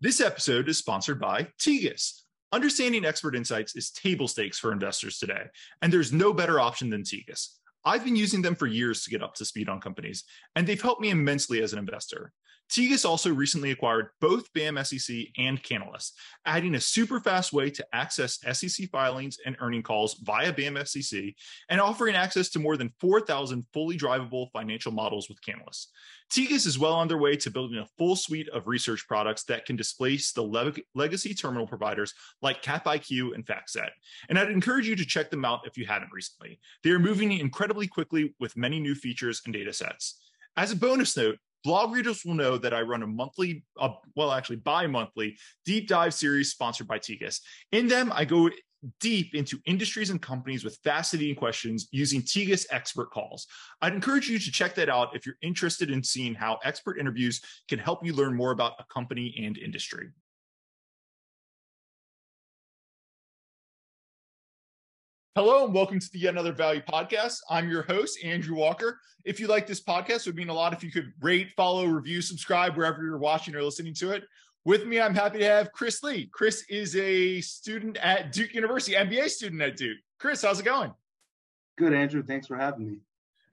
This episode is sponsored by Tegus. Understanding expert insights is table stakes for investors today, and there's no better option than Tegus. I've been using them for years to get up to speed on companies, and they've helped me immensely as an investor. Tegus also recently acquired both BAM SEC and Canalyst, adding a super fast way to access SEC filings and earning calls via BAM SEC and offering access to more than 4,000 fully drivable financial models with Canalyst. Tegus is well on their way to building a full suite of research products that can displace the leg- legacy terminal providers like CapIQ and FactSet. And I'd encourage you to check them out if you hadn't recently. They are moving incredibly quickly with many new features and data sets. As a bonus note, blog readers will know that I run a monthly, uh, well, actually bi monthly deep dive series sponsored by Tegus. In them, I go deep into industries and companies with fascinating questions using Tegus expert calls. I'd encourage you to check that out if you're interested in seeing how expert interviews can help you learn more about a company and industry. Hello and welcome to the Yet Another Value podcast. I'm your host, Andrew Walker. If you like this podcast, it would mean a lot if you could rate, follow, review, subscribe wherever you're watching or listening to it. With me, I'm happy to have Chris Lee. Chris is a student at Duke University, MBA student at Duke. Chris, how's it going? Good, Andrew. Thanks for having me.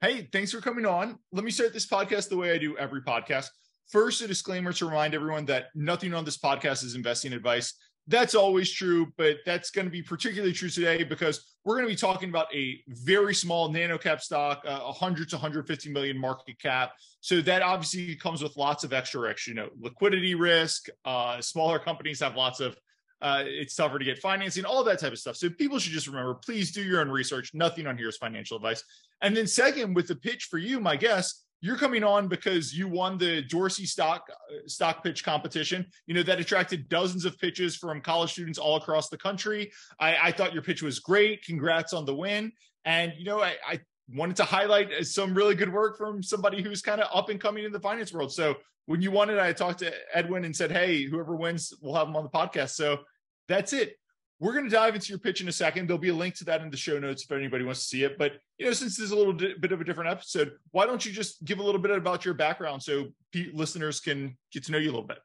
Hey, thanks for coming on. Let me start this podcast the way I do every podcast. First, a disclaimer to remind everyone that nothing on this podcast is investing advice that's always true, but that's going to be particularly true today because we're going to be talking about a very small nano cap stock, uh, 100 to 150 million market cap. So that obviously comes with lots of extra risk, you know, liquidity risk. Uh, smaller companies have lots of, uh, it's tougher to get financing, all that type of stuff. So people should just remember, please do your own research. Nothing on here is financial advice. And then second, with the pitch for you, my guest, you're coming on because you won the Dorsey stock uh, stock pitch competition. You know that attracted dozens of pitches from college students all across the country. I, I thought your pitch was great. Congrats on the win. And you know, I, I wanted to highlight uh, some really good work from somebody who's kind of up and coming in the finance world. So when you won it, I talked to Edwin and said, "Hey, whoever wins, we'll have them on the podcast." So that's it. We're going to dive into your pitch in a second. There'll be a link to that in the show notes if anybody wants to see it. But you know, since this is a little bit of a different episode, why don't you just give a little bit about your background so listeners can get to know you a little bit?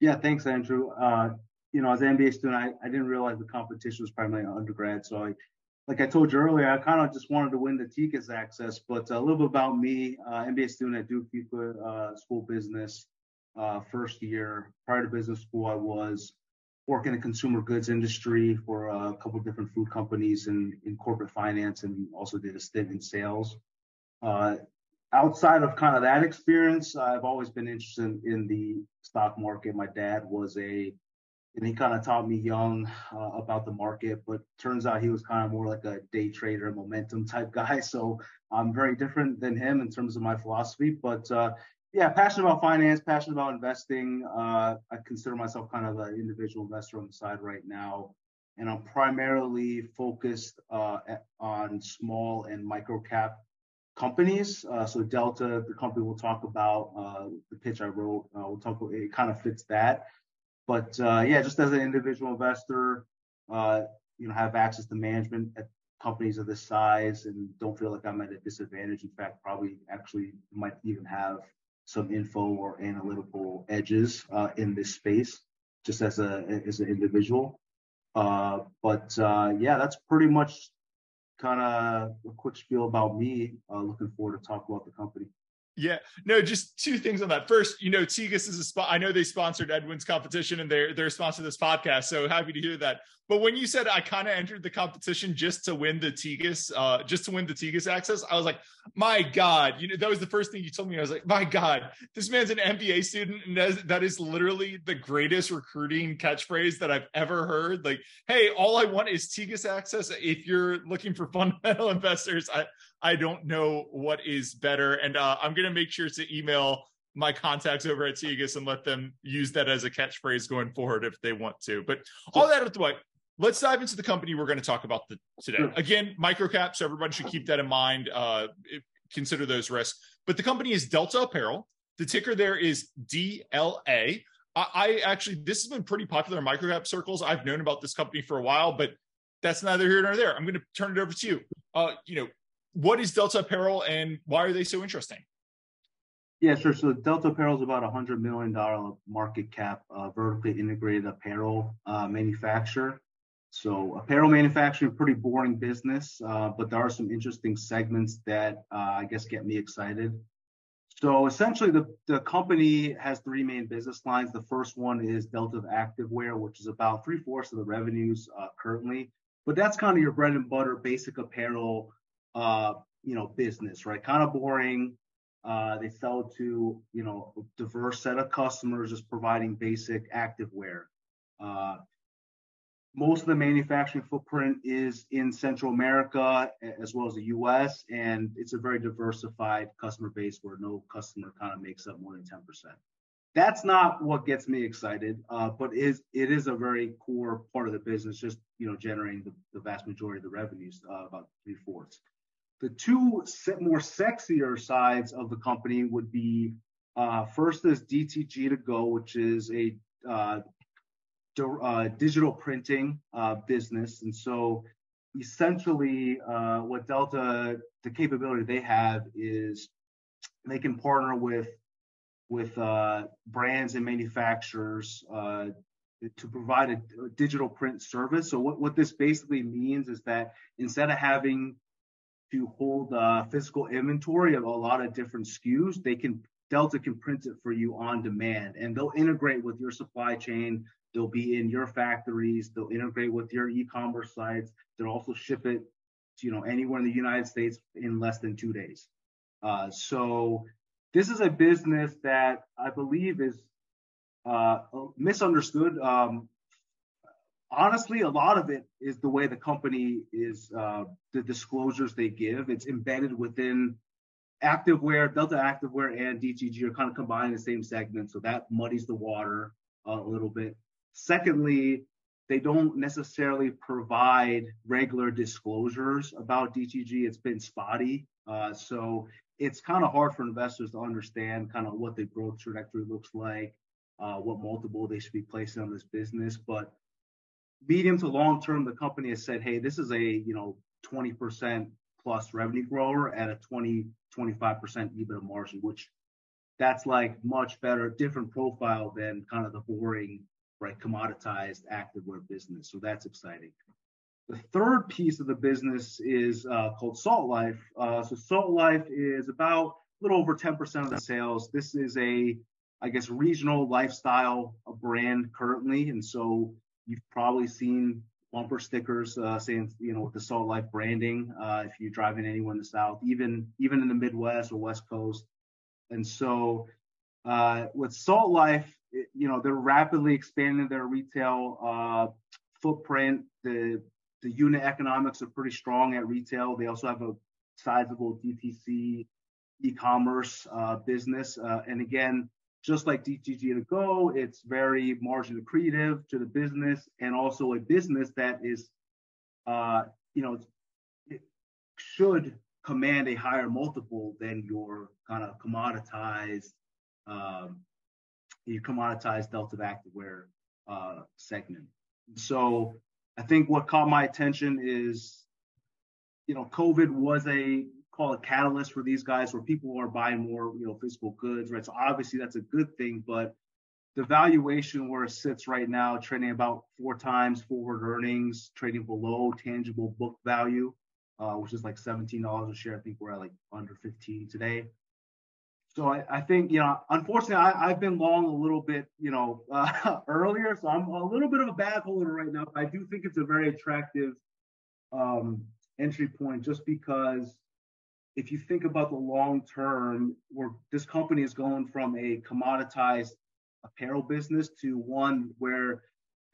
Yeah, thanks, Andrew. Uh, you know, as an MBA student, I, I didn't realize the competition was primarily undergrad. So I, like I told you earlier, I kind of just wanted to win the Tegus access. But a little bit about me, uh, MBA student at Duke uh, School Business, uh, first year. Prior to business school, I was work in the consumer goods industry for a couple of different food companies in, in corporate finance and also did a stint in sales. Uh, outside of kind of that experience, I've always been interested in the stock market. My dad was a, and he kind of taught me young uh, about the market, but turns out he was kind of more like a day trader, momentum type guy. So I'm very different than him in terms of my philosophy. But uh, yeah, passionate about finance, passionate about investing. Uh, I consider myself kind of an individual investor on the side right now, and I'm primarily focused uh, on small and micro cap companies. Uh, so Delta, the company we'll talk about, uh, the pitch I wrote, uh, we'll talk. About, it kind of fits that. But uh, yeah, just as an individual investor, you know, have access to management at companies of this size and don't feel like I'm at a disadvantage. In fact, probably actually might even have some info or analytical edges uh, in this space, just as a as an individual. Uh, but uh, yeah, that's pretty much kind of a quick spiel about me. Uh, looking forward to talk about the company. Yeah, no, just two things on that. First, you know, Tegus is a spot. I know they sponsored Edwin's competition and they're they're sponsored this podcast. So happy to hear that. But when you said I kind of entered the competition just to win the Tegus, uh, just to win the Tegus access, I was like, my God, you know, that was the first thing you told me. I was like, my God, this man's an MBA student, and that is, that is literally the greatest recruiting catchphrase that I've ever heard. Like, hey, all I want is Tegus access. If you're looking for fundamental investors, I I don't know what is better, and uh, I'm gonna make sure to email my contacts over at Tegus and let them use that as a catchphrase going forward if they want to. But all that out the way, let's dive into the company we're going to talk about the, today. Again, microcap, so everybody should keep that in mind. Uh, consider those risks. But the company is Delta Apparel. The ticker there is DLA. I, I actually, this has been pretty popular in microcap circles. I've known about this company for a while, but that's neither here nor there. I'm going to turn it over to you. Uh, you know, what is Delta Apparel and why are they so interesting? Yeah, sure. So Delta Apparel is about a hundred million dollar market cap, uh, vertically integrated apparel uh, manufacturer. So apparel manufacturing, pretty boring business, uh, but there are some interesting segments that uh, I guess get me excited. So essentially, the, the company has three main business lines. The first one is Delta Activewear, which is about three fourths of the revenues uh, currently. But that's kind of your bread and butter, basic apparel, uh, you know, business, right? Kind of boring. Uh, they sell to you know a diverse set of customers, just providing basic active activewear. Most of the manufacturing footprint is in Central America as well as the U.S., and it's a very diversified customer base where no customer kind of makes up more than 10%. That's not what gets me excited, uh, but is it is a very core part of the business, just you know generating the, the vast majority of the revenues, uh, about three fourths. The two more sexier sides of the company would be uh, first is DTG to go, which is a uh, uh, digital printing uh, business. And so essentially uh, what Delta, the capability they have is they can partner with with uh, brands and manufacturers uh, to provide a, a, digital print service. So what, what this basically means is that instead of having to hold uh, physical inventory of a lot of different SKUs, they can Delta can print it for you on demand, and they'll integrate with your supply chain They'll be in your factories. They'll integrate with your e-commerce sites. They'll also ship it to, you know, anywhere in the United States in less than two days. Uh, so this is a business that I believe is uh, misunderstood. Um, honestly, a lot of it is the way the company is, uh, the disclosures they give. It's embedded within Activewear, Delta Activewear, and DTG are kind of combined in the same segment, so that muddies the water a little bit. Secondly, they don't necessarily provide regular disclosures about DTG. It's been spotty. Uh, so it's kind of hard for investors to understand kind of what the growth trajectory looks like, uh, what multiple they should be placing on this business. But medium to long term, the company has said, hey, this is a you know 20% plus revenue grower at a 20 25% EBITDA margin, which that's like much better, different profile than kind of the boring right, commoditized activewear business. So that's exciting. The third piece of the business is uh, called Salt Life. Uh, so Salt Life is about a little over 10% of the sales. This is a, I guess, regional lifestyle brand currently, and so you've probably seen bumper stickers uh, saying, you know, with the Salt Life branding. Uh, if you're driving anywhere in the South, even even in the Midwest or West Coast, and so uh, with Salt Life, you know, they're rapidly expanding their retail uh, footprint. The the unit economics are pretty strong at retail. They also have a sizable DTC e-commerce uh, business. Uh, and again, just like DTG to go, it's very margin accretive to the business and also a business that is, uh, you know, it should command a higher multiple than your kind of commoditized um, your commoditized Delta Activewear uh, segment. So I think what caught my attention is, you know, COVID was a call a catalyst for these guys where people are buying more, you know, physical goods, right? So obviously that's a good thing, but the valuation where it sits right now, trading about four times forward earnings, trading below tangible book value, uh, which is like $17 a share. I think we're at like under 15 today. So I, I, think, you know, unfortunately, I, have been long a little bit, you know, uh, earlier. So I'm a little bit of a bad holder right now. But I do think it's a very attractive um, entry point just because if you think about the long term, where this company is going from a commoditized apparel business to one where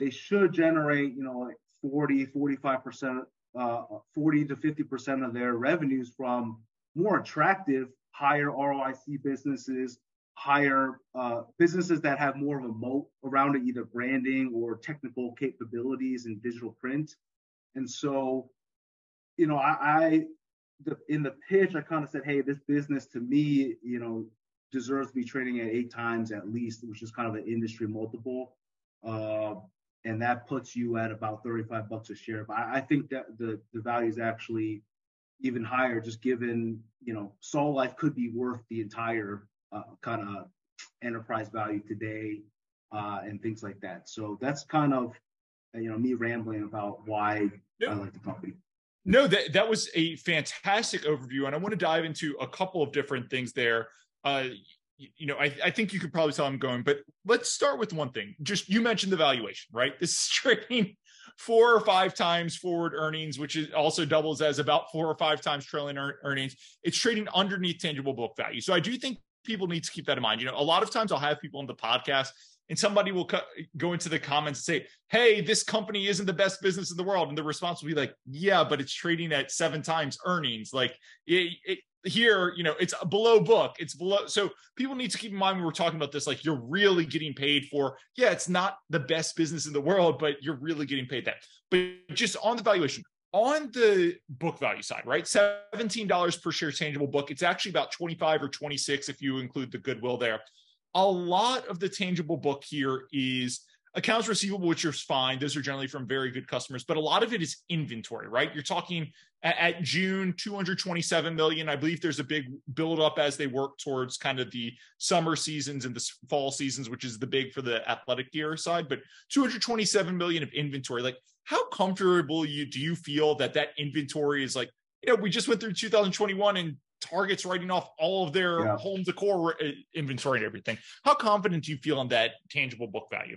they should generate, you know, like 40, 45%, uh, 40 to 50% of their revenues from more attractive higher ROIC businesses, higher uh, businesses that have more of a moat around it, either branding or technical capabilities in digital print. And so, you know, I, I the, in the pitch, I kind of said, hey, this business to me, you know, deserves to be trading at eight times at least, which is kind of an industry multiple. Uh, and that puts you at about 35 bucks a share. But I, I think that the, the value is actually even higher, just given you know Salt Life could be worth the entire uh, kind of enterprise value today uh, and things like that. So that's kind of you know me rambling about why I like the company. No, that that was a fantastic overview, and I want to dive into a couple of different things there. Uh, you, you know, I, I think you could probably tell I'm going, but let's start with one thing. Just you mentioned the valuation, right? This is trading four or five times forward earnings, which is also doubles as about four or five times trailing earnings. It's trading underneath tangible book value. So I do think people need to keep that in mind. You know, a lot of times I'll have people on the podcast and somebody will co- go into the comments and say, Hey, this company isn't the best business in the world. And the response will be like, Yeah, but it's trading at seven times earnings. Like it, it, here, you know, it's below book. It's below. So people need to keep in mind when we're talking about this, like you're really getting paid for, yeah, it's not the best business in the world, but you're really getting paid that. But just on the valuation, on the book value side, right? $17 per share tangible book. It's actually about 25 or 26 if you include the goodwill there a lot of the tangible book here is accounts receivable, which is fine. Those are generally from very good customers, but a lot of it is inventory, right? You're talking at, at June, 227 million. I believe there's a big buildup as they work towards kind of the summer seasons and the fall seasons, which is the big for the athletic gear side, but 227 million of inventory. Like, how comfortable you do you feel that that inventory is like, you know, we just went through 2021 and Target's writing off all of their yeah. home decor uh, inventory and everything. How confident do you feel on that tangible book value?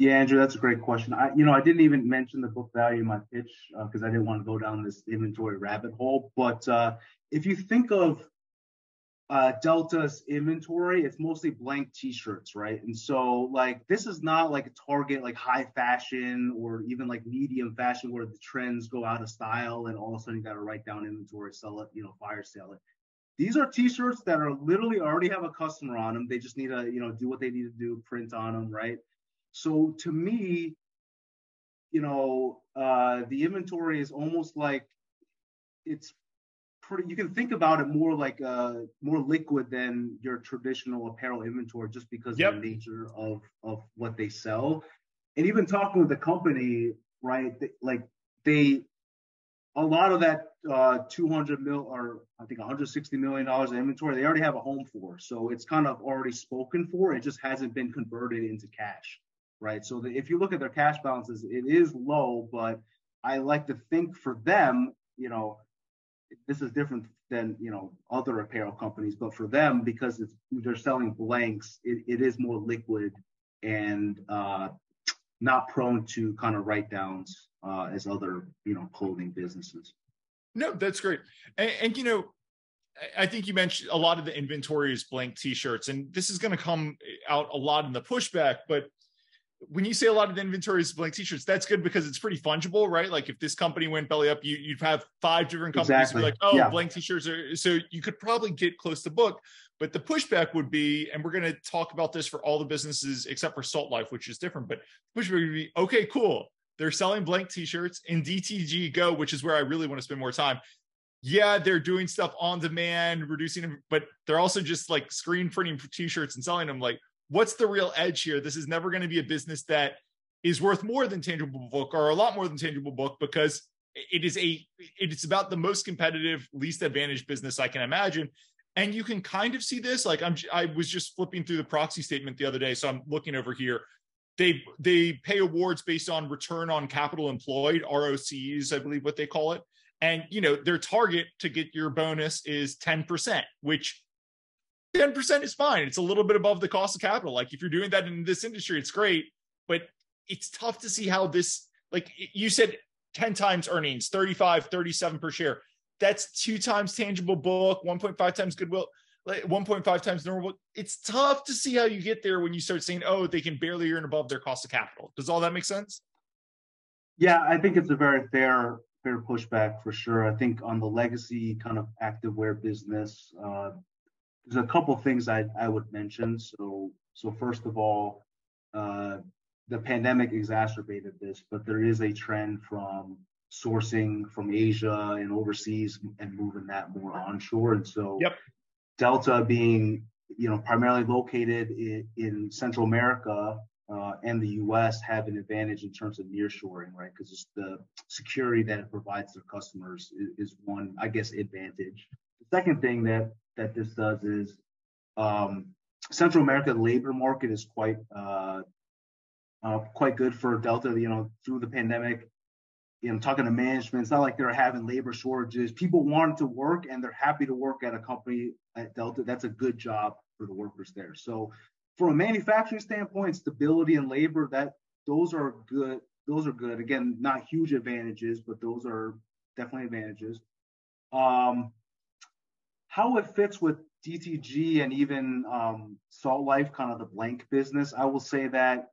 Yeah, Andrew, that's a great question. I, you know, I didn't even mention the book value in my pitch because uh, I didn't want to go down this inventory rabbit hole. But uh, if you think of uh, Delta's inventory, it's mostly blank T-shirts, right? And so, like, this is not like a Target, like high fashion or even like medium fashion where the trends go out of style and all of a sudden you got to write down inventory, sell it, you know, fire sale it. These are T-shirts that are literally already have a customer on them. They just need to, you know, do what they need to do, print on them, right? So to me, you know, uh, the inventory is almost like it's pretty. You can think about it more like uh, more liquid than your traditional apparel inventory, just because yep. of the nature of of what they sell. And even talking with the company, right? They, like they, a lot of that uh, 200 mil or I think 160 million dollars in inventory, they already have a home for. So it's kind of already spoken for. It just hasn't been converted into cash right? So the, if you look at their cash balances, it is low, but I like to think for them, you know, this is different than you know other apparel companies, but for them because it's they're selling blanks, it, it is more liquid and uh, not prone to kind of write downs uh, as other you know clothing businesses. No, that's great, and, and you know. I think you mentioned a lot of the inventory is blank t-shirts, and this is going to come out a lot in the pushback. But when you say a lot of the inventory is blank t-shirts, that's good because it's pretty fungible, right? Like if this company went belly up, you, would have five different companies exactly. be like, oh, yeah. blank t-shirts are so you could probably get close to book. But the pushback would be, and we're going to talk about this for all the businesses except for Salt Life, which is different. But pushback would be, okay, cool. They're selling blank t-shirts in DTG Go, which is where I really want to spend more time. Yeah, they're doing stuff on demand, reducing them, but they're also just like screen printing t-shirts and selling them. Like, what's the real edge here? This is never going to be a business that is worth more than tangible book or a lot more than tangible book because it is a it's about the most competitive least advantaged business i can imagine. And you can kind of see this like i'm i was just flipping through the proxy statement the other day so i'm looking over here. They they pay awards based on return on capital employed rocs i believe what they call it. And you know their target to get your bonus is 10% which 10% is fine. It's a little bit above the cost of capital. Like if you're doing that in this industry, it's great, but it's tough to see how this, like you said, 10 times earnings, 35, 37 per share. That's two times tangible book, 1.5 times goodwill, like 1.5 times normal. It's tough to see how you get there when you start saying, oh, they can barely earn above their cost of capital. Does all that make sense? Yeah, I think it's a very fair fair pushback for sure. I think on the legacy kind of activewear business, uh, there's a couple things I, I would mention. So, so first of all, uh, the pandemic exacerbated this, but there is a trend from sourcing from Asia and overseas and moving that more onshore. And so, yep. Delta being you know primarily located in, in Central America uh, and the U.S. have an advantage in terms of nearshoring, right? Because the security that it provides their customers is, is, one, I guess, advantage. The second thing that that this does is um, Central America labor market is quite uh, uh, quite good for Delta. You know, through the pandemic, you know, talking to management, it's not like they're having labor shortages. People want to work and they're happy to work at a company at Delta. That's a good job for the workers there. So, from a manufacturing standpoint, stability and labor that those are good. Those are good. Again, not huge advantages, but those are definitely advantages. Um, how it fits with DTG and even um, Salt Life, kind of the blank business, I will say that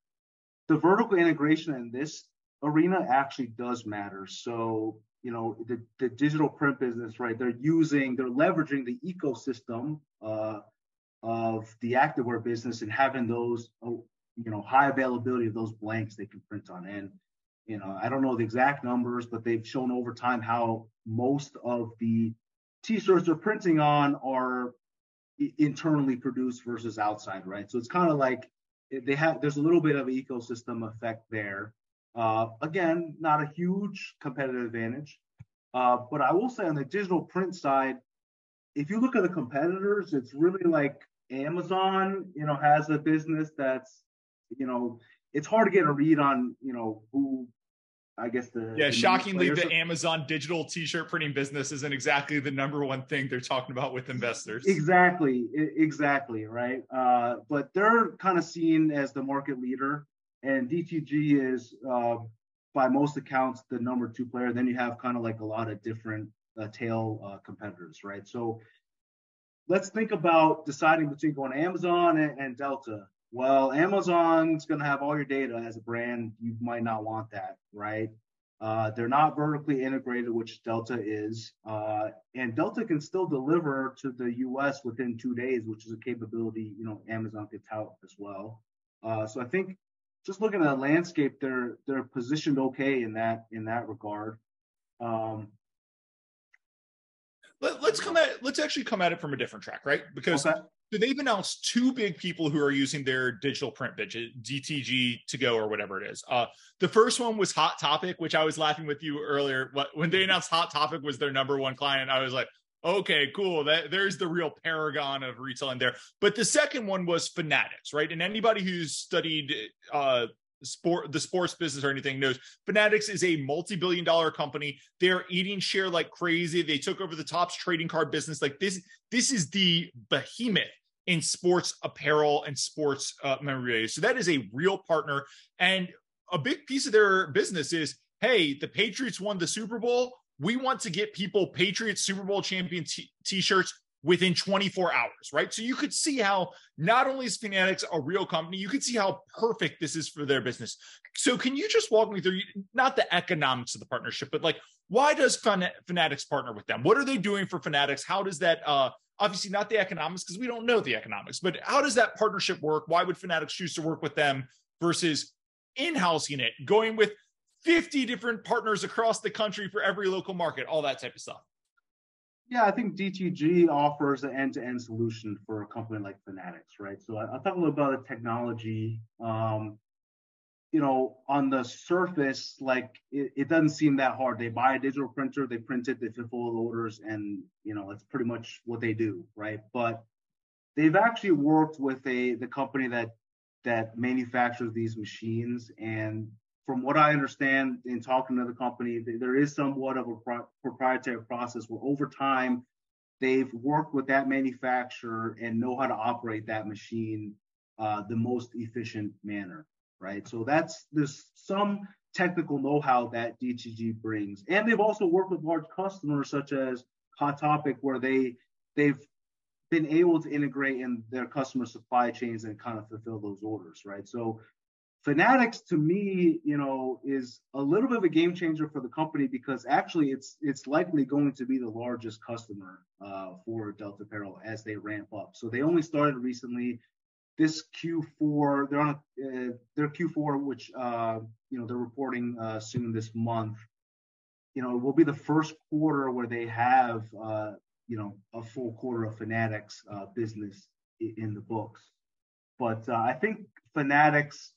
the vertical integration in this arena actually does matter. So, you know, the, the digital print business, right? They're using, they're leveraging the ecosystem uh, of the activewear business and having those, oh, you know, high availability of those blanks they can print on. And, you know, I don't know the exact numbers, but they've shown over time how most of the t-shirts they're printing on are internally produced versus outside, right? So it's kind of like they have there's a little bit of ecosystem effect there. Uh, again, not a huge competitive advantage, uh, but I will say on the digital print side, if you look at the competitors, it's really like Amazon, you know, has a business that's, you know, it's hard to get a read on, you know, who I guess the yeah. The shockingly, the Amazon digital T-shirt printing business isn't exactly the number one thing they're talking about with investors. Exactly, exactly, right. Uh, but they're kind of seen as the market leader, and DTG is, uh, by most accounts, the number two player. Then you have kind of like a lot of different uh, tail uh, competitors, right? So let's think about deciding between going Amazon and, and Delta well, Amazon's going to have all your data as a brand. You might not want that, right? Uh, they're not vertically integrated, which Delta is. Uh, and Delta can still deliver to the US within two days, which is a capability, you know, Amazon could tout as well. Uh, so I think just looking at the landscape, they're they're positioned okay in that in that regard. Um, Let, us come at let's actually come at it from a different track, right? Because okay. So they've announced two big people who are using their digital print widget, DTG to go or whatever it is. Uh, the first one was Hot Topic, which I was laughing with you earlier. When they announced Hot Topic was their number one client, I was like, okay, cool. That there's the real paragon of retailing there. But the second one was Fanatics, right? And anybody who's studied uh, sport the sports business or anything knows. Fanatics is a multi-billion dollar company. They're eating share like crazy. They took over the Topps trading card business. Like this this is the behemoth in sports apparel and sports uh, memorabilia. So that is a real partner. And a big piece of their business is hey the patriots won the super bowl. We want to get people patriots super bowl champion t- t-shirts within 24 hours, right? So you could see how not only is Fanatics a real company, you could see how perfect this is for their business. So can you just walk me through not the economics of the partnership, but like why does Fanatics partner with them? What are they doing for Fanatics? How does that uh obviously not the economics because we don't know the economics, but how does that partnership work? Why would Fanatics choose to work with them versus in-housing it, going with 50 different partners across the country for every local market, all that type of stuff? Yeah, I think DTG offers an end-to-end solution for a company like Fanatics, right? So I'll talk a little about the technology. Um, you know, on the surface, like it, it, doesn't seem that hard. They buy a digital printer, they print it, they fulfill orders, and you know, that's pretty much what they do, right? But they've actually worked with a the company that that manufactures these machines, and from what I understand in talking to the company, there is somewhat of a pro- proprietary process where over time they've worked with that manufacturer and know how to operate that machine uh, the most efficient manner, right? So that's there's some technical know-how that DTG brings, and they've also worked with large customers such as Hot Topic, where they they've been able to integrate in their customer supply chains and kind of fulfill those orders, right? So Fanatics to me, you know, is a little bit of a game changer for the company because actually it's it's likely going to be the largest customer uh, for Delta Apparel as they ramp up. So they only started recently. This Q4, they're on a, uh, their Q4, which uh, you know they're reporting uh, soon this month. You know, it will be the first quarter where they have uh, you know a full quarter of Fanatics uh, business in the books. But I think Fanatics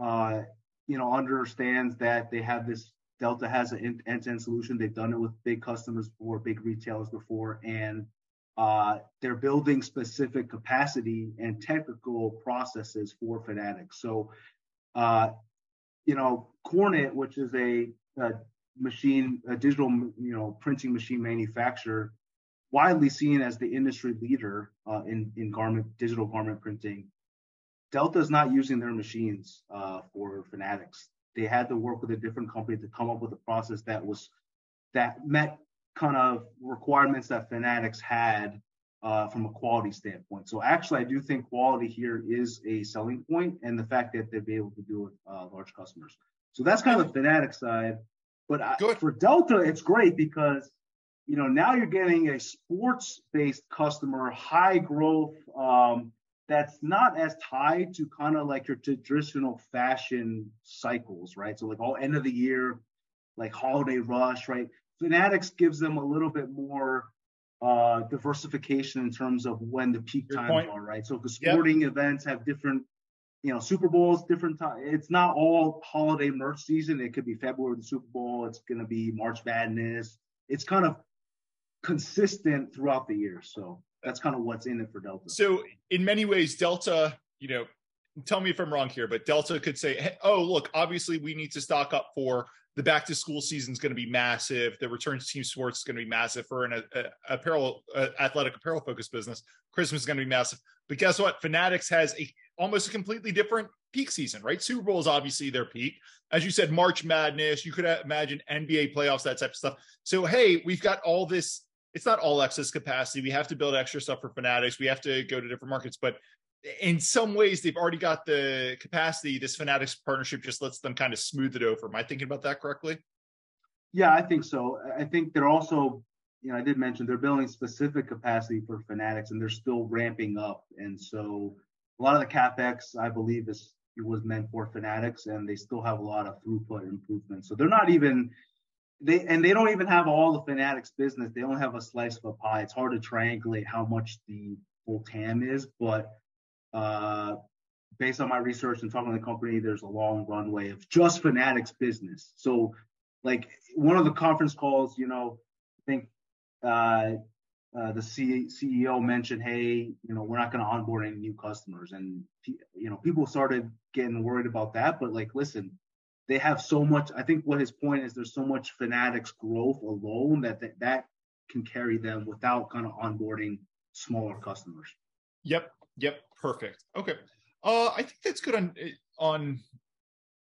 uh, you know, understands that they have this Delta has an end-to-end solution. They've done it with big customers before, big retailers before, and uh, they're building specific capacity and technical processes for Fanatics. So, uh, you know, Kornit, which is a, a, machine, a digital, you know, printing machine manufacturer, widely seen as the industry leader uh, in in garment digital garment printing. Delta is not using their machines uh, for Fanatics. They had to work with a different company to come up with a process that was that met kind of requirements that Fanatics had uh, from a quality standpoint. So actually, I do think quality here is a selling point, and the fact that they'll be able to do it uh, large customers. So that's kind of the Fanatics side. But I, for Delta, it's great because you know now you're getting a sports-based customer, high growth. Um, that's not as tied to kind of like your traditional fashion cycles, right? So like all end of the year, like holiday rush, right? Fanatics gives them a little bit more uh, diversification in terms of when the peak Your times point. are, right? So the sporting yep. events have different, you know, Super Bowls, different time. It's not all holiday merch season. It could be February the Super Bowl. It's going to be March Madness. It's kind of consistent throughout the year. So that's kind of what's in it for Delta. So in many ways, Delta, you know, tell me if I'm wrong here, but Delta could say, hey, oh, look, obviously we need to stock up for the back to school season is going to be massive. The return to team sports is going to be massive for an a, a apparel, a athletic apparel focused business. Christmas is going to be massive. But guess what? Fanatics has a almost a completely different peak season, right? Super Bowl is obviously their peak. As you said, March Madness, you could imagine NBA playoffs, that type of stuff. So, hey, we've got all this. It's not all excess capacity. We have to build extra stuff for Fanatics. We have to go to different markets. But in some ways they've already got the capacity. This Fanatics partnership just lets them kind of smooth it over. Am I thinking about that correctly? Yeah, I think so. I think they're also, you know, I did mention they're building specific capacity for Fanatics and they're still ramping up. And so a lot of the capex, I believe, is was meant for Fanatics, and they still have a lot of throughput improvements. So they're not even they and they don't even have all the Fanatics business. They only have a slice of a pie. It's hard to triangulate how much the full TAM is, but uh, based on my research and talking to the company, there's a long runway of just Fanatics business. So, like one of the conference calls, you know, I think uh, uh, the C- CEO mentioned, "Hey, you know, we're not going to onboard any new customers," and you know, people started getting worried about that. But like, listen, they have so much. I think what his point is, there's so much Fanatics growth alone that that, that can carry them without kind of onboarding smaller customers. Yep, Yep, perfect. Okay. Uh, I think that's good on on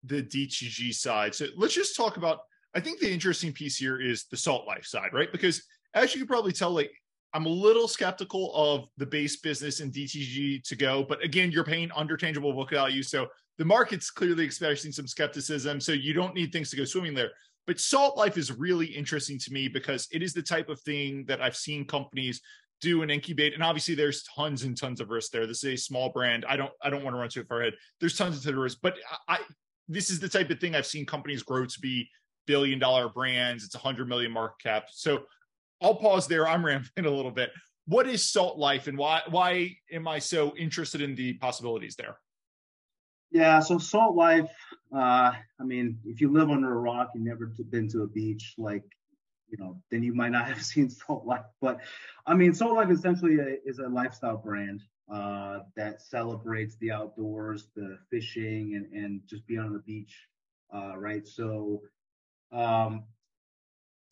the DTG side. So let's just talk about. I think the interesting piece here is the salt life side, right? Because as you can probably tell, like I'm a little skeptical of the base business in DTG to go, but again, you're paying under tangible book value, so the market's clearly experiencing some skepticism. So you don't need things to go swimming there. But salt life is really interesting to me because it is the type of thing that I've seen companies do and incubate and obviously there's tons and tons of risk there this is a small brand i don't i don't want to run too far ahead there's tons of risk but i this is the type of thing i've seen companies grow to be billion dollar brands it's a hundred million market cap so i'll pause there i'm rambling a little bit what is salt life and why why am i so interested in the possibilities there yeah so salt life uh i mean if you live under a rock you've never been to a beach like you know, then you might not have seen Salt Life. But I mean, Salt Life essentially a, is a lifestyle brand uh, that celebrates the outdoors, the fishing, and and just being on the beach, uh, right? So, um,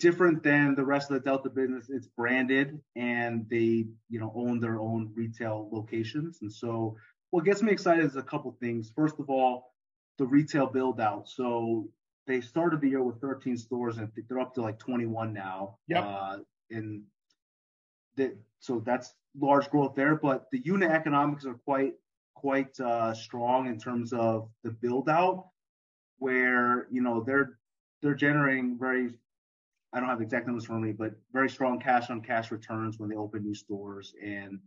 different than the rest of the Delta business, it's branded and they, you know, own their own retail locations. And so, what gets me excited is a couple things. First of all, the retail build out. So they started the year with 13 stores and they're up to like 21 now. Yeah. Uh, and the, so that's large growth there, but the unit economics are quite quite uh, strong in terms of the build out, where you know they're they're generating very I don't have exact numbers for me, but very strong cash on cash returns when they open new stores, and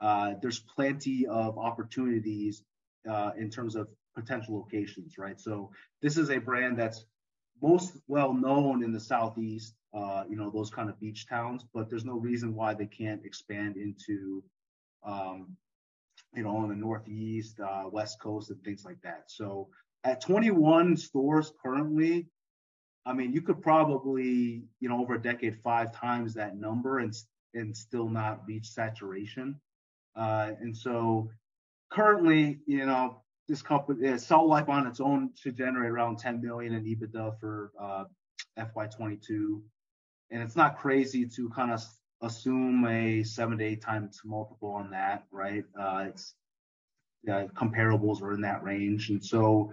uh, there's plenty of opportunities uh, in terms of potential locations, right? So this is a brand that's most well known in the southeast, uh, you know, those kind of beach towns, but there's no reason why they can't expand into, um, you know, in the northeast, uh, west coast, and things like that. So at 21 stores currently, I mean, you could probably, you know, over a decade, five times that number and and still not reach saturation. Uh, and so currently, you know, this company, uh, Salt Life on its own should generate around 10 million in EBITDA for uh, FY22. And it's not crazy to kind of assume a seven to eight times multiple on that, right? Uh, it's comparables are in that range. And so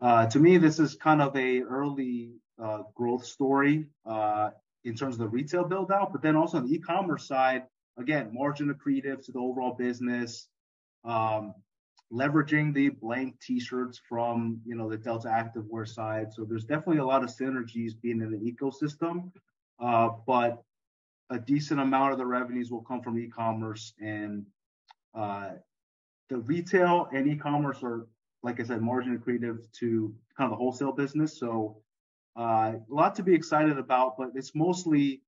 uh, to me, this is kind of a early uh, growth story uh, in terms of the retail build out, but then also on the e-commerce side, again, margin accretive to the overall business, um, leveraging the blank t-shirts from you know the Delta Activewear side. So there's definitely a lot of synergies being in the ecosystem, uh, but a decent amount of the revenues will come from e-commerce and uh, the retail and e-commerce are, like I said, margin accretive to kind of the wholesale business. So uh, a lot to be excited about, but it's mostly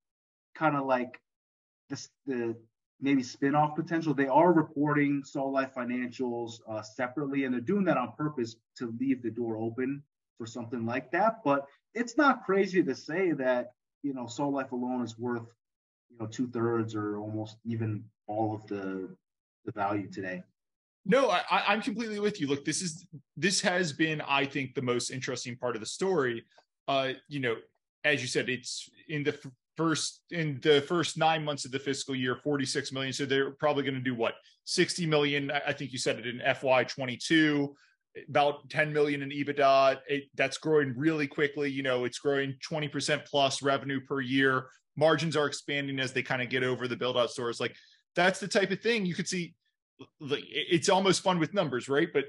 kind of like this, the maybe spin-off potential. They are reporting Salt Life financials uh, separately, and they're doing that on purpose to leave the door open for something like that. But it's not crazy to say that you know Salt Life alone is worth you know two thirds or almost even all of the the value today. No, I, I'm completely with you. Look, this is this has been, I think, the most interesting part of the story. Uh, you know, as you said, it's in the first in the first nine months of the fiscal year 46 million. So they're probably going to do what? 60 million i think you said it in fy 22 about 10 million in ebitda. It, that's growing really quickly you know it's growing 20% plus revenue per year. Margins are expanding as they kind of get over the build out stores. Like that's the type of thing you could see it's almost fun with numbers right? But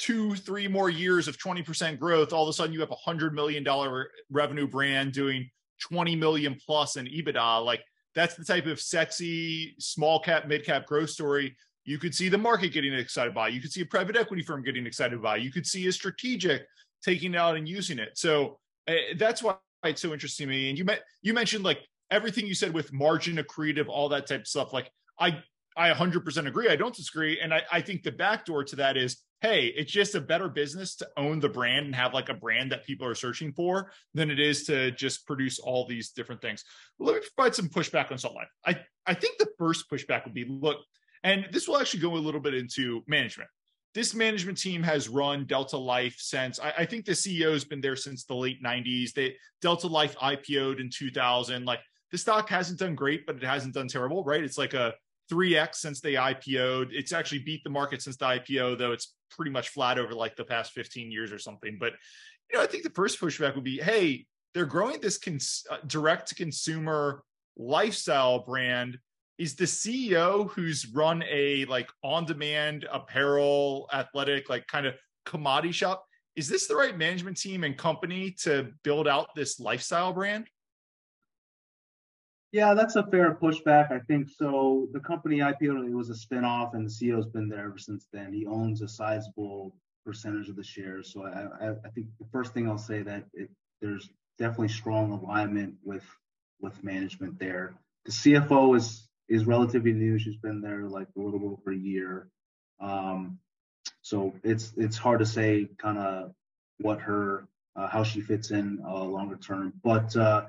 two three more years of 20% growth all of a sudden you have a hundred million dollar revenue brand doing 20 million plus in EBITDA. Like that's the type of sexy small cap, mid cap growth story you could see the market getting excited by. You could see a private equity firm getting excited by. You could see a strategic taking it out and using it. So uh, that's why it's so interesting to me. And you met, you mentioned like everything you said with margin accretive, all that type of stuff. Like I, I 100% agree. I don't disagree. And I, I think the backdoor to that is hey, it's just a better business to own the brand and have like a brand that people are searching for than it is to just produce all these different things. Let me provide some pushback on Salt Life. I, I think the first pushback would be look, and this will actually go a little bit into management. This management team has run Delta Life since I, I think the CEO has been there since the late 90s. They Delta Life IPO'd in 2000. Like the stock hasn't done great, but it hasn't done terrible, right? It's like a 3x since they IPO'd. It's actually beat the market since the IPO, though it's pretty much flat over like the past 15 years or something. But you know, I think the first pushback would be, hey, they're growing this cons- uh, direct to consumer lifestyle brand. Is the CEO who's run a like on demand apparel, athletic, like kind of commodity shop? Is this the right management team and company to build out this lifestyle brand? Yeah, that's a fair pushback. I think so. The company IPO it was a spinoff, and the CEO's been there ever since then. He owns a sizable percentage of the shares. So I, I, I think the first thing I'll say that it, there's definitely strong alignment with with management there. The CFO is is relatively new. She's been there like a little over a year. Um, so it's it's hard to say kind of what her uh, how she fits in uh, longer term. But uh,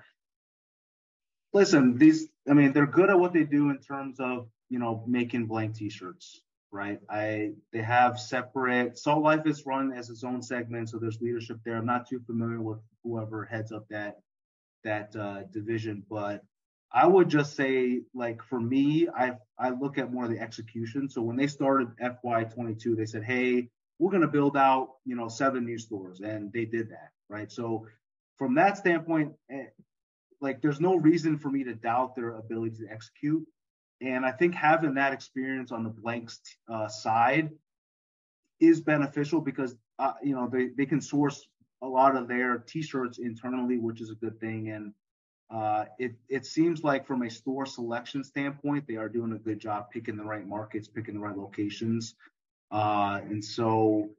listen, these, I mean, they're good at what they do in terms of, you know, making blank t-shirts, right? I, they have separate, Salt Life is run as its own segment. So there's leadership there. I'm not too familiar with whoever heads up that, that uh, division, but I would just say, like for me, I I look at more of the execution. So when they started FY22, they said, "Hey, we're going to build out, you know, seven new stores," and they did that, right? So from that standpoint, eh, like there's no reason for me to doubt their ability to execute. And I think having that experience on the blanks uh, side is beneficial because uh, you know they they can source a lot of their t-shirts internally, which is a good thing. And uh, it it seems like from a store selection standpoint, they are doing a good job picking the right markets, picking the right locations. Uh, and so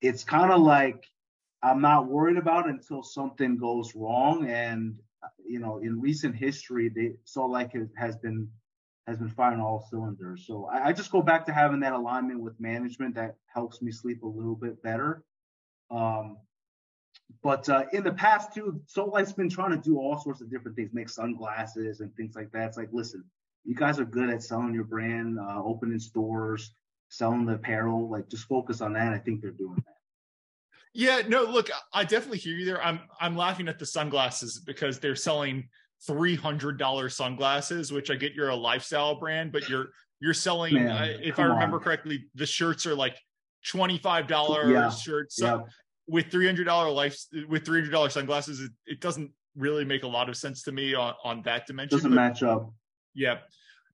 it's kind of like I'm not worried about until something goes wrong. And you know, in recent history, they Salt Life has been has been firing all cylinders. So I, I, just go back to having that alignment with management that helps me sleep a little bit better. Um, but uh, in the past too, Salt Life's been trying to do all sorts of different things, make sunglasses and things like that. It's like, listen, you guys are good at selling your brand, uh, opening stores, selling the apparel. Like just focus on that. I think they're doing that. Yeah, no, look, I definitely hear you there. I'm I'm laughing at the sunglasses because they're selling three hundred dollar sunglasses, which I get you're a lifestyle brand, but you're you're selling. Man, uh, if I remember on. correctly, the shirts are like twenty five dollar yeah. shirts yeah. with three hundred dollar life with three hundred dollar sunglasses. It, it, doesn't really make a lot of sense to me on on that dimension. Doesn't but, match up. Yeah.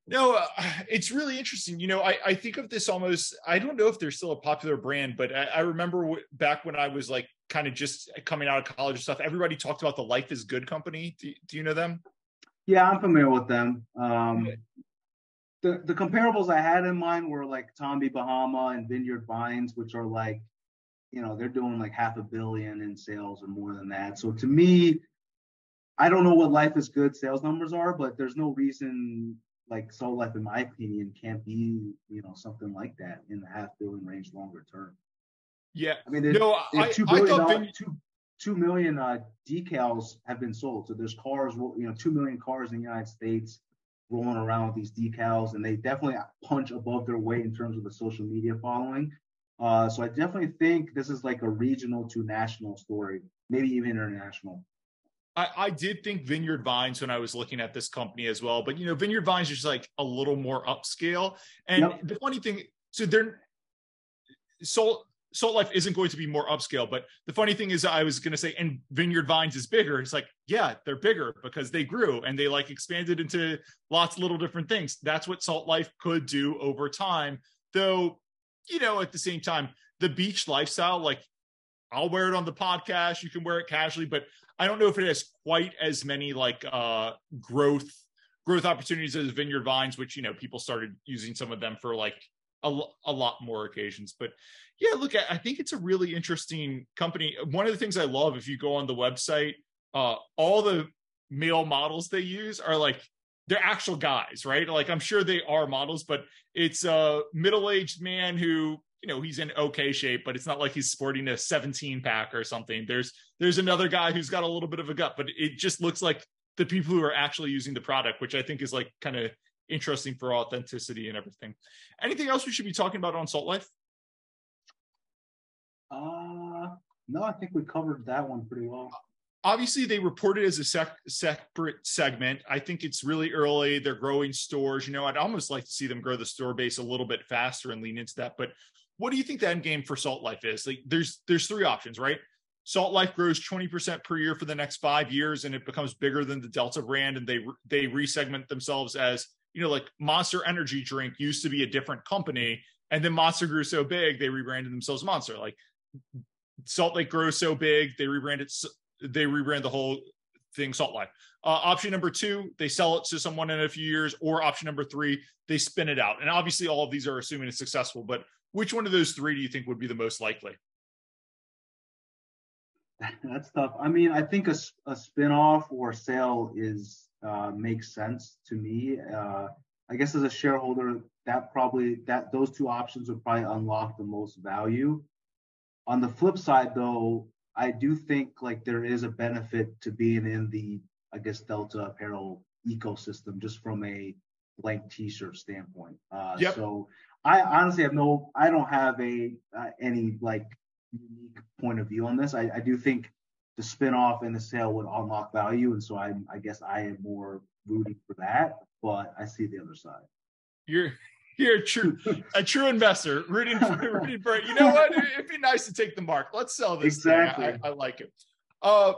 No, uh, it's really interesting. You know, I, I think of this almost, I don't know if they're still a popular brand, but I, I remember w- back when I was like kind of just coming out of college and stuff, everybody talked about the Life is Good company. Do, do you know them? Yeah, I'm familiar with them. Um, the, the comparables I had in mind were like Tommy Bahama and Vineyard Vines, which are like, you know, they're doing like half a billion in sales or more than that. So to me, I don't know what Life is Good sales numbers are, but there's no reason like Salt Life, in my opinion, can't be you know something like that in the half billion range longer term. Yeah, I mean, no, I, two billion Vin- two, two million uh, decals have been sold. So there's cars, you know, two million cars in the United States rolling around with these decals, and they definitely punch above their weight in terms of the social media following. Uh, so I definitely think this is like a regional to national story, maybe even international. I, I, did think Vineyard Vines when I was looking at this company as well, but you know, Vineyard Vines is like a little more upscale. And yep. the funny thing, so they're Salt Salt Life isn't going to be more upscale, but the funny thing is, I was going to say, and Vineyard Vines is bigger. It's like, yeah, they're bigger because they grew and they like expanded into lots of little different things. That's what Salt Life could do over time, though. You know, at the same time, the beach lifestyle, like I'll wear it on the podcast. You can wear it casually, but I don't know if it has quite as many like uh growth growth opportunities as Vineyard Vines, which you know people started using some of them for like a, a lot more occasions. But yeah, look, I think it's a really interesting company. One of the things I love if you go on the website, uh, all the male models they use are like they're actual guys, right? Like I'm sure they are models, but it's a middle-aged man who you know he's in okay shape but it's not like he's sporting a 17 pack or something. There's there's another guy who's got a little bit of a gut but it just looks like the people who are actually using the product which i think is like kind of interesting for authenticity and everything. Anything else we should be talking about on salt life? Uh no i think we covered that one pretty well. Obviously they report it as a sec- separate segment. I think it's really early. They're growing stores you know i'd almost like to see them grow the store base a little bit faster and lean into that but what do you think the end game for Salt Life is? Like, there's there's three options, right? Salt Life grows 20% per year for the next five years, and it becomes bigger than the Delta brand, and they they resegment themselves as you know, like Monster Energy drink used to be a different company, and then Monster grew so big they rebranded themselves Monster. Like Salt Life grows so big they rebranded they rebrand the whole thing Salt Life. Uh, option number two, they sell it to someone in a few years, or option number three, they spin it out. And obviously, all of these are assuming it's successful. But which one of those three do you think would be the most likely? That's tough. I mean, I think a, a spinoff or sale is uh, makes sense to me. Uh, I guess as a shareholder, that probably that those two options would probably unlock the most value. On the flip side, though, I do think like there is a benefit to being in the I guess Delta apparel ecosystem just from a blank T-shirt standpoint. Uh, yep. So I honestly have no, I don't have a uh, any like unique point of view on this. I, I do think the spinoff and the sale would unlock value, and so I, I guess I am more rooting for that. But I see the other side. You're you're a true a true investor rooting for rooting for You know what? It'd be nice to take the mark. Let's sell this. Exactly. I, I, like it. Uh,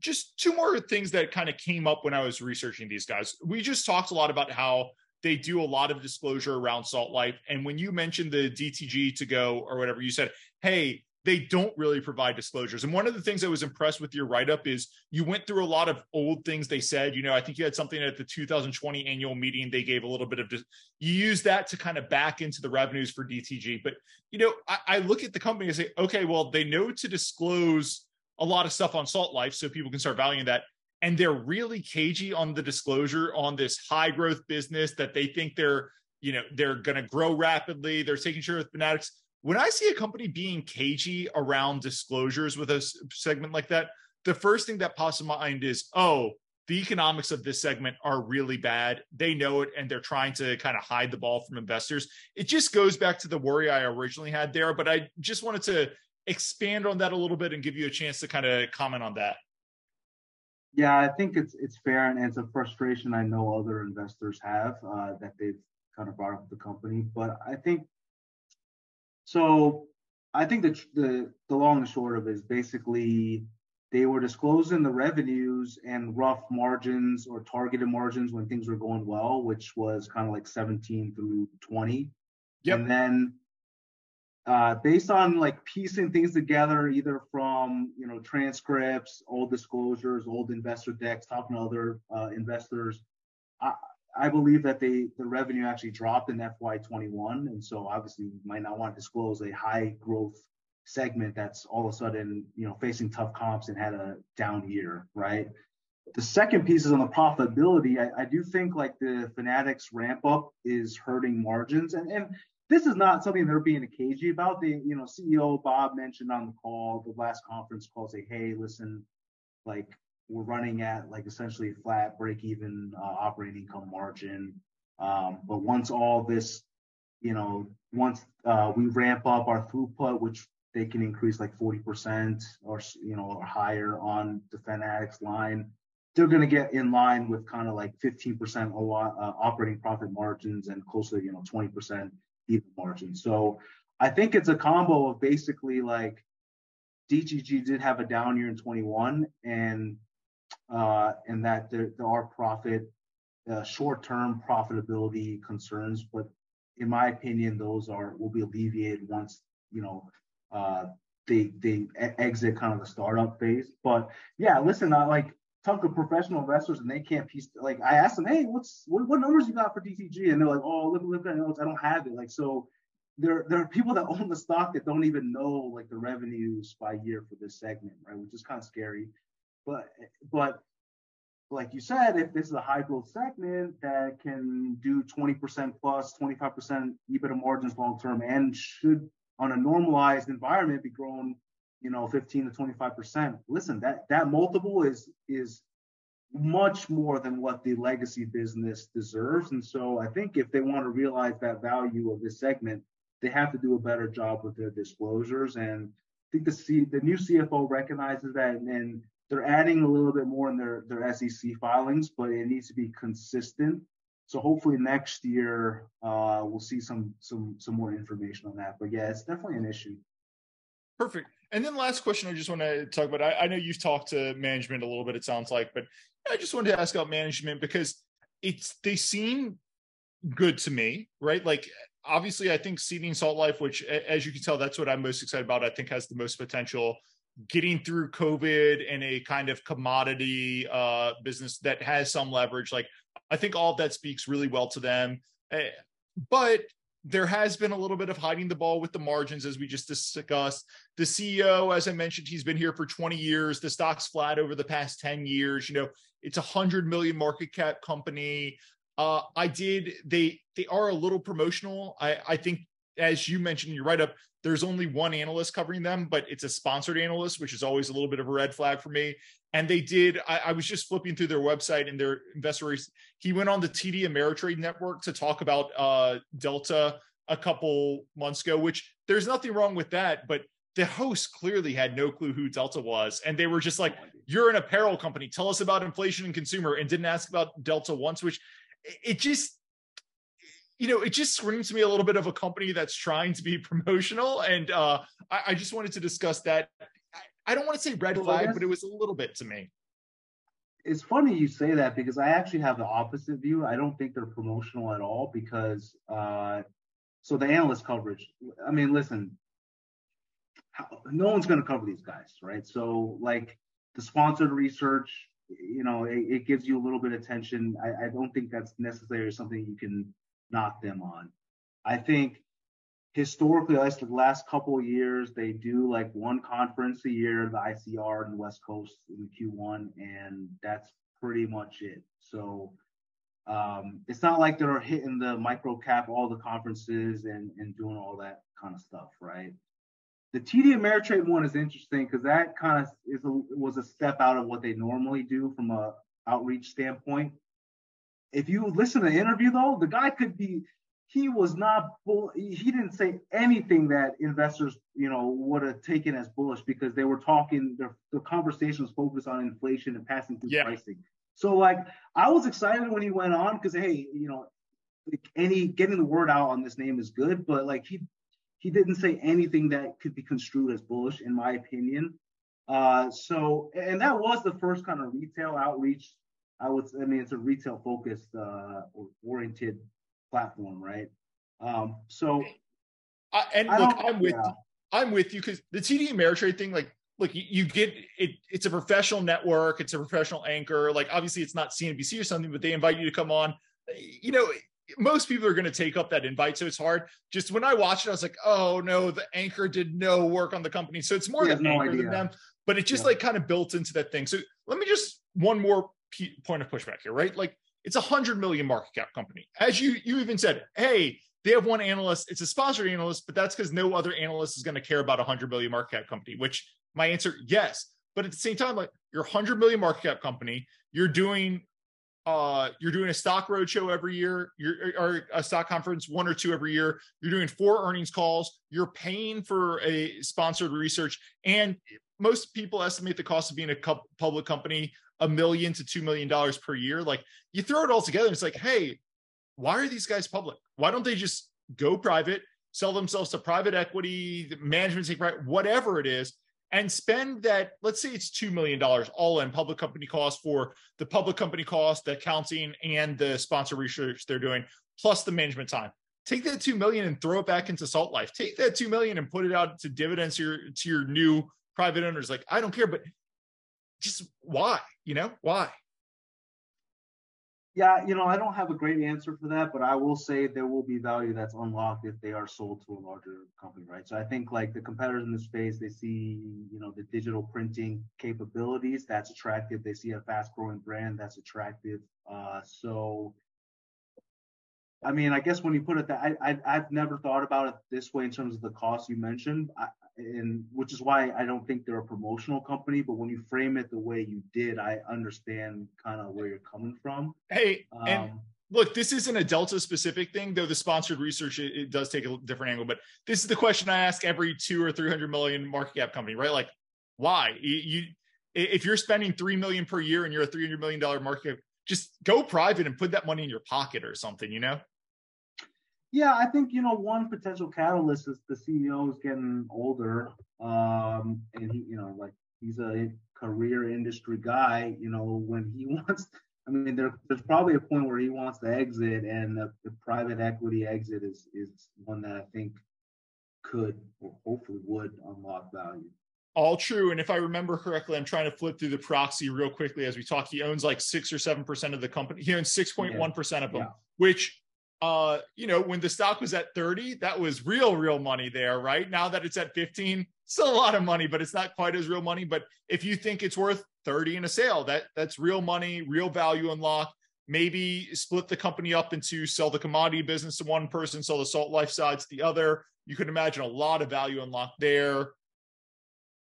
just two more things that kind of came up when I was researching these guys. We just talked a lot about how they do a lot of disclosure around Salt Life. And when you mentioned the DTG2Go or whatever, you said, hey, they don't really provide disclosures. And one of the things I was impressed with your write up is you went through a lot of old things they said. You know, I think you had something at the 2020 annual meeting. They gave a little bit of, you use that to kind of back into the revenues for DTG. But, you know, I, I look at the company and say, okay, well, they know to disclose a lot of stuff on Salt Life so people can start valuing that and they're really cagey on the disclosure on this high growth business that they think they're you know they're going to grow rapidly they're taking share with fanatics when i see a company being cagey around disclosures with a segment like that the first thing that pops in my mind is oh the economics of this segment are really bad. They know it and they're trying to kind of hide the ball from investors. It just goes back to the worry I originally had there, but I just wanted to expand on that a little bit and give you a chance to kind of comment on that. Yeah, I think it's it's fair and it's a frustration I know other investors have uh, that they've kind of brought up the company. But I think so. I think the the the long and short of it is basically they were disclosing the revenues and rough margins or targeted margins when things were going well, which was kind of like 17 through 20. Yep. And then uh, based on like piecing things together, either from you know transcripts, old disclosures, old investor decks, talking to other uh, investors, I, I believe that they the revenue actually dropped in FY21, and so obviously you might not want to disclose a high growth segment that's all of a sudden you know facing tough comps and had a down year, right? The second piece is on the profitability. I, I do think like the Fanatics ramp up is hurting margins, and and this is not something they're being cagey about. The you know CEO Bob mentioned on the call, the last conference call, say, hey, listen, like we're running at like essentially flat break even uh, operating income margin. Um, but once all this, you know, once uh, we ramp up our throughput, which they can increase like 40% or you know or higher on the Fanatics line, they're going to get in line with kind of like 15% uh, operating profit margins and close to you know 20% EBIT margin. So I think it's a combo of basically like DTG did have a down year in 21 and uh, and that there, there are profit uh, short-term profitability concerns, but in my opinion, those are will be alleviated once you know uh, they they exit kind of the startup phase. But yeah, listen, I like talk to professional investors and they can't piece like I asked them, hey, what's what, what numbers you got for DTG? And they're like, oh, look, look at notes. I don't have it. Like so there there are people that own the stock that don't even know like the revenues by year for this segment, right? Which is kind of scary. But but like you said, if this is a high growth segment that can do 20% plus, 25% EBITDA margins long term and should on a normalized environment be growing you know 15 to 25 percent. Listen that that multiple is is much more than what the legacy business deserves. And so i think if they want to realize that value of this segment they have to do a better job with their disclosures. And i think the C, the new cfo recognizes that and, and they're adding a little bit more in their their sec filings but it needs to be consistent. So hopefully next year uh, we'll see some some some more information on that. But yeah it's definitely an issue. Perfect. And then last question I just want to talk about. I, I, know you've talked to management a little bit, it sounds like, but I just wanted to ask about management because it's they seem good to me, right? Like obviously I think seeding salt life, which as you can tell, that's what I'm most excited about, I think has the most potential getting through COVID in a kind of commodity uh, business that has some leverage. Like I think all of that speaks really well to them. Eh, but there has been a little bit of hiding the ball with the margins, as we just discussed. The CEO, as I mentioned, he's been here for 20 years. The stock's flat over the past 10 years. You know, it's a hundred million market cap company. Uh, I did. They they are a little promotional. I I think, as you mentioned, in your write up. There's only one analyst covering them, but it's a sponsored analyst, which is always a little bit of a red flag for me. And they did. I, I was just flipping through their website and their investor. He went on the TD Ameritrade network to talk about uh, Delta a couple months ago, which there's nothing wrong with that. But the host clearly had no clue who Delta was. And they were just like, You're an apparel company. Tell us about inflation and consumer, and didn't ask about Delta once, which it just, you know, it just screams to me a little bit of a company that's trying to be promotional. And uh, I, I just wanted to discuss that I don't want to say red flag, but it was a little bit to me. It's funny you say that because I actually have the opposite view. I don't think they're promotional at all because uh, so the analyst coverage. I mean, listen, how, no one's going to cover these guys, right? So like the sponsored research, you know, it, it gives you a little bit of attention. I, I don't think that's necessarily something you can knock them on. I think historically, least the last couple of years, they do like one conference a year, the ICR in the West Coast in Q1, and that's pretty much it. So um, it's not like they're hitting the micro cap, all the conferences and, and doing all that kind of stuff, right? The TD Ameritrade one is interesting because that kind of is a, was a step out of what they normally do from a, outreach standpoint. If you listen to the interview though, the guy could be he was not bull he didn't say anything that investors you know would have taken as bullish because they were talking their the conversation was focused on inflation and passing through yeah. pricing so like i was excited when he went on because hey you know like any getting the word out on this name is good but like he he didn't say anything that could be construed as bullish in my opinion uh so and that was the first kind of retail outreach i would i mean it's a retail focused uh oriented platform, right? Um, so, I, and I look, I'm with yeah. I'm with you because the TD Ameritrade thing, like, look, you, you get it. It's a professional network. It's a professional anchor. Like, obviously, it's not CNBC or something, but they invite you to come on. You know, most people are going to take up that invite, so it's hard. Just when I watched it, I was like, oh no, the anchor did no work on the company, so it's more the no anchor idea. than them. But it just yeah. like kind of built into that thing. So let me just one more point of pushback here, right? Like it's a hundred million market cap company. As you you even said, hey, they have one analyst. It's a sponsored analyst, but that's because no other analyst is going to care about a hundred million market cap company. Which my answer, yes. But at the same time, like you're a hundred million market cap company, you're doing uh, you're doing a stock roadshow every year, you're or a stock conference one or two every year. You're doing four earnings calls. You're paying for a sponsored research, and most people estimate the cost of being a public company a million to two million dollars per year. Like you throw it all together, and it's like, hey, why are these guys public? Why don't they just go private, sell themselves to private equity, management right, whatever it is, and spend that, let's say it's $2 million all in public company costs for the public company cost, the accounting, and the sponsor research they're doing, plus the management time. Take that two million and throw it back into Salt Life. Take that two million and put it out to dividends to your to your new private owners. Like, I don't care, but just why? You know, why? Yeah, you know, I don't have a great answer for that, but I will say there will be value that's unlocked if they are sold to a larger company, right? So I think like the competitors in the space, they see, you know, the digital printing capabilities that's attractive. They see a fast growing brand that's attractive. Uh, so, I mean, I guess when you put it that, I, I have never thought about it this way in terms of the cost you mentioned. And which is why I don't think they're a promotional company. But when you frame it the way you did, I understand kind of where you're coming from. Hey, um, and look, this isn't a Delta specific thing, though. The sponsored research it, it, does take a different angle. But this is the question I ask every two or three hundred million market cap company, right? Like, why you, if you're spending three million per year and you're a three hundred million dollar market, just go private and put that money in your pocket or something, you know? Yeah, I think you know one potential catalyst is the CEO is getting older, um, and he, you know, like he's a career industry guy. You know, when he wants, I mean, there, there's probably a point where he wants to exit, and the, the private equity exit is is one that I think could or hopefully would unlock value. All true. And if I remember correctly, I'm trying to flip through the proxy real quickly as we talk. He owns like six or seven percent of the company. He owns 6.1% of them, yeah. which uh, you know, when the stock was at 30, that was real, real money there, right? Now that it's at 15, still a lot of money, but it's not quite as real money. But if you think it's worth 30 in a sale, that that's real money, real value unlock. Maybe split the company up into sell the commodity business to one person, sell the salt life side to the other. You could imagine a lot of value unlock there.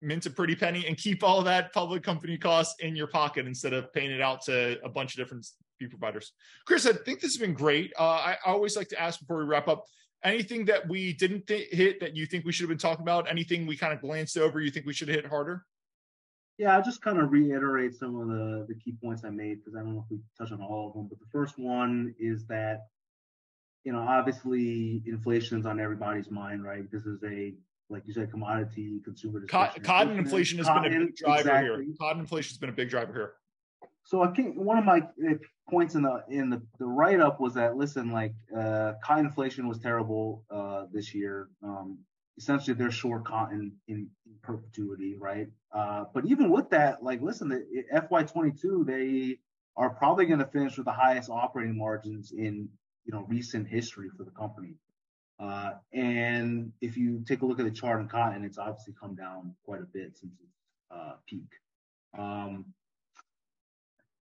Mint a pretty penny and keep all that public company costs in your pocket instead of paying it out to a bunch of different providers. Chris, I think this has been great. Uh, I, always like to ask before we wrap up anything that we didn't th- hit that you think we should have been talking about, anything we kind of glanced over you think we should hit harder? Yeah, I'll just kind of reiterate some of the, the key points I made because I don't know if we touch on all of them. But the first one is that, you know, obviously inflation's on everybody's mind, right? This is a like you said, commodity consumer. Cotton, cotton inflation has cotton, been a big driver exactly. here. Cotton inflation has been a big driver here. So I think one of my eh, points in the in the, the write up was that listen, like uh, cotton inflation was terrible uh, this year. Um, essentially, they're short cotton in, in perpetuity, right? Uh, but even with that, like listen, the FY22 they are probably going to finish with the highest operating margins in you know recent history for the company. Uh, and if you take a look at the chart in cotton, it's obviously come down quite a bit since its uh, peak. Um,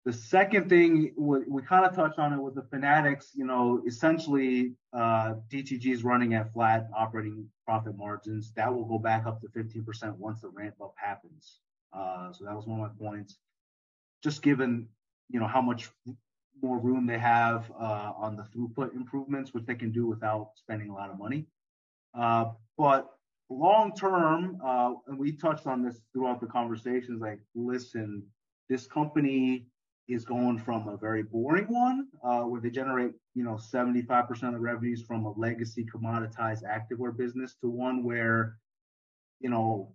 the second thing we, kind of touched on it with the Fanatics, you know, essentially uh, DTG is running at flat operating profit margins. That will go back up to 15% once the ramp up happens. Uh, so that was one of my points. Just given you know, how much more room they have uh, on the throughput improvements, which they can do without spending a lot of money. Uh, but long term, uh, and we touched on this throughout the conversations, like, listen, this company is going from a very boring one uh, where they generate, you know, 75% of revenues from a legacy commoditized activewear business to one where, you know,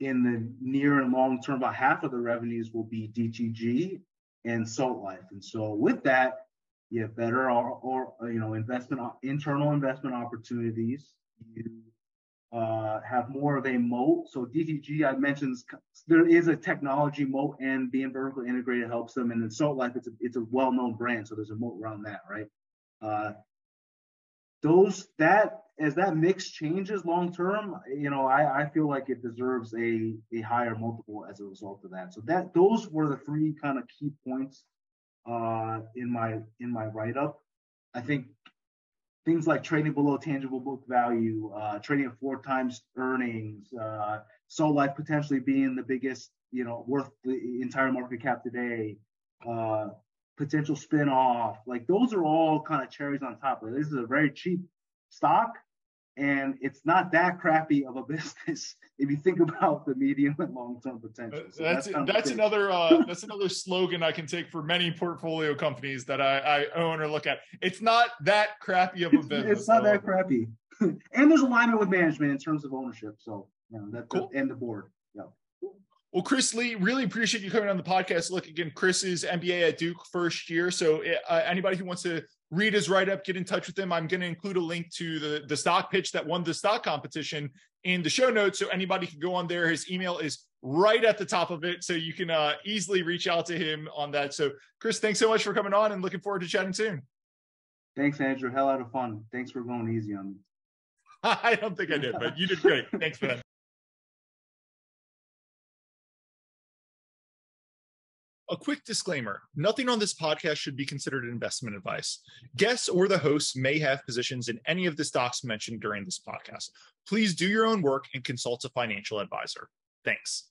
in the near and long term, about half of the revenues will be DTG and Salt Life. And so with that, you have better or, or you know investment internal investment opportunities. You uh, have more of a moat. So DTG, I mentioned there is a technology moat, and being vertically integrated helps them. And in Salt Life, it's a, it's a well-known brand, so there's a moat around that, right? Uh, those that as that mix changes long term, you know, I, I feel like it deserves a a higher multiple as a result of that. So that those were the three kind of key points uh, in my in my write up. I think things like trading below tangible book value, uh, trading at four times earnings, uh, Life potentially being the biggest, you know, worth the entire market cap today, uh, potential spin off. Like those are all kind of cherries on top. Like, this is a very cheap stock and it's not that crappy of a business if you think about the medium and long term potential. So that's that's, that's another uh, that's another slogan I can take for many portfolio companies that I, I own or look at. It's not that crappy of a business. It's not that crappy, and there's alignment with management in terms of ownership. So you know, that's cool. and the board. Yeah. Well, Chris Lee, really appreciate you coming on the podcast. Look, again, Chris is MBA at Duke first year. So uh, anybody who wants to read his write up, get in touch with him. I'm going to include a link to the, the stock pitch that won the stock competition in the show notes. So anybody can go on there. His email is right at the top of it. So you can uh, easily reach out to him on that. So, Chris, thanks so much for coming on and looking forward to chatting soon. Thanks, Andrew. Hell out of fun. Thanks for going easy on me. I don't think I did, but you did great. Thanks, man. A quick disclaimer nothing on this podcast should be considered investment advice. Guests or the hosts may have positions in any of the stocks mentioned during this podcast. Please do your own work and consult a financial advisor. Thanks.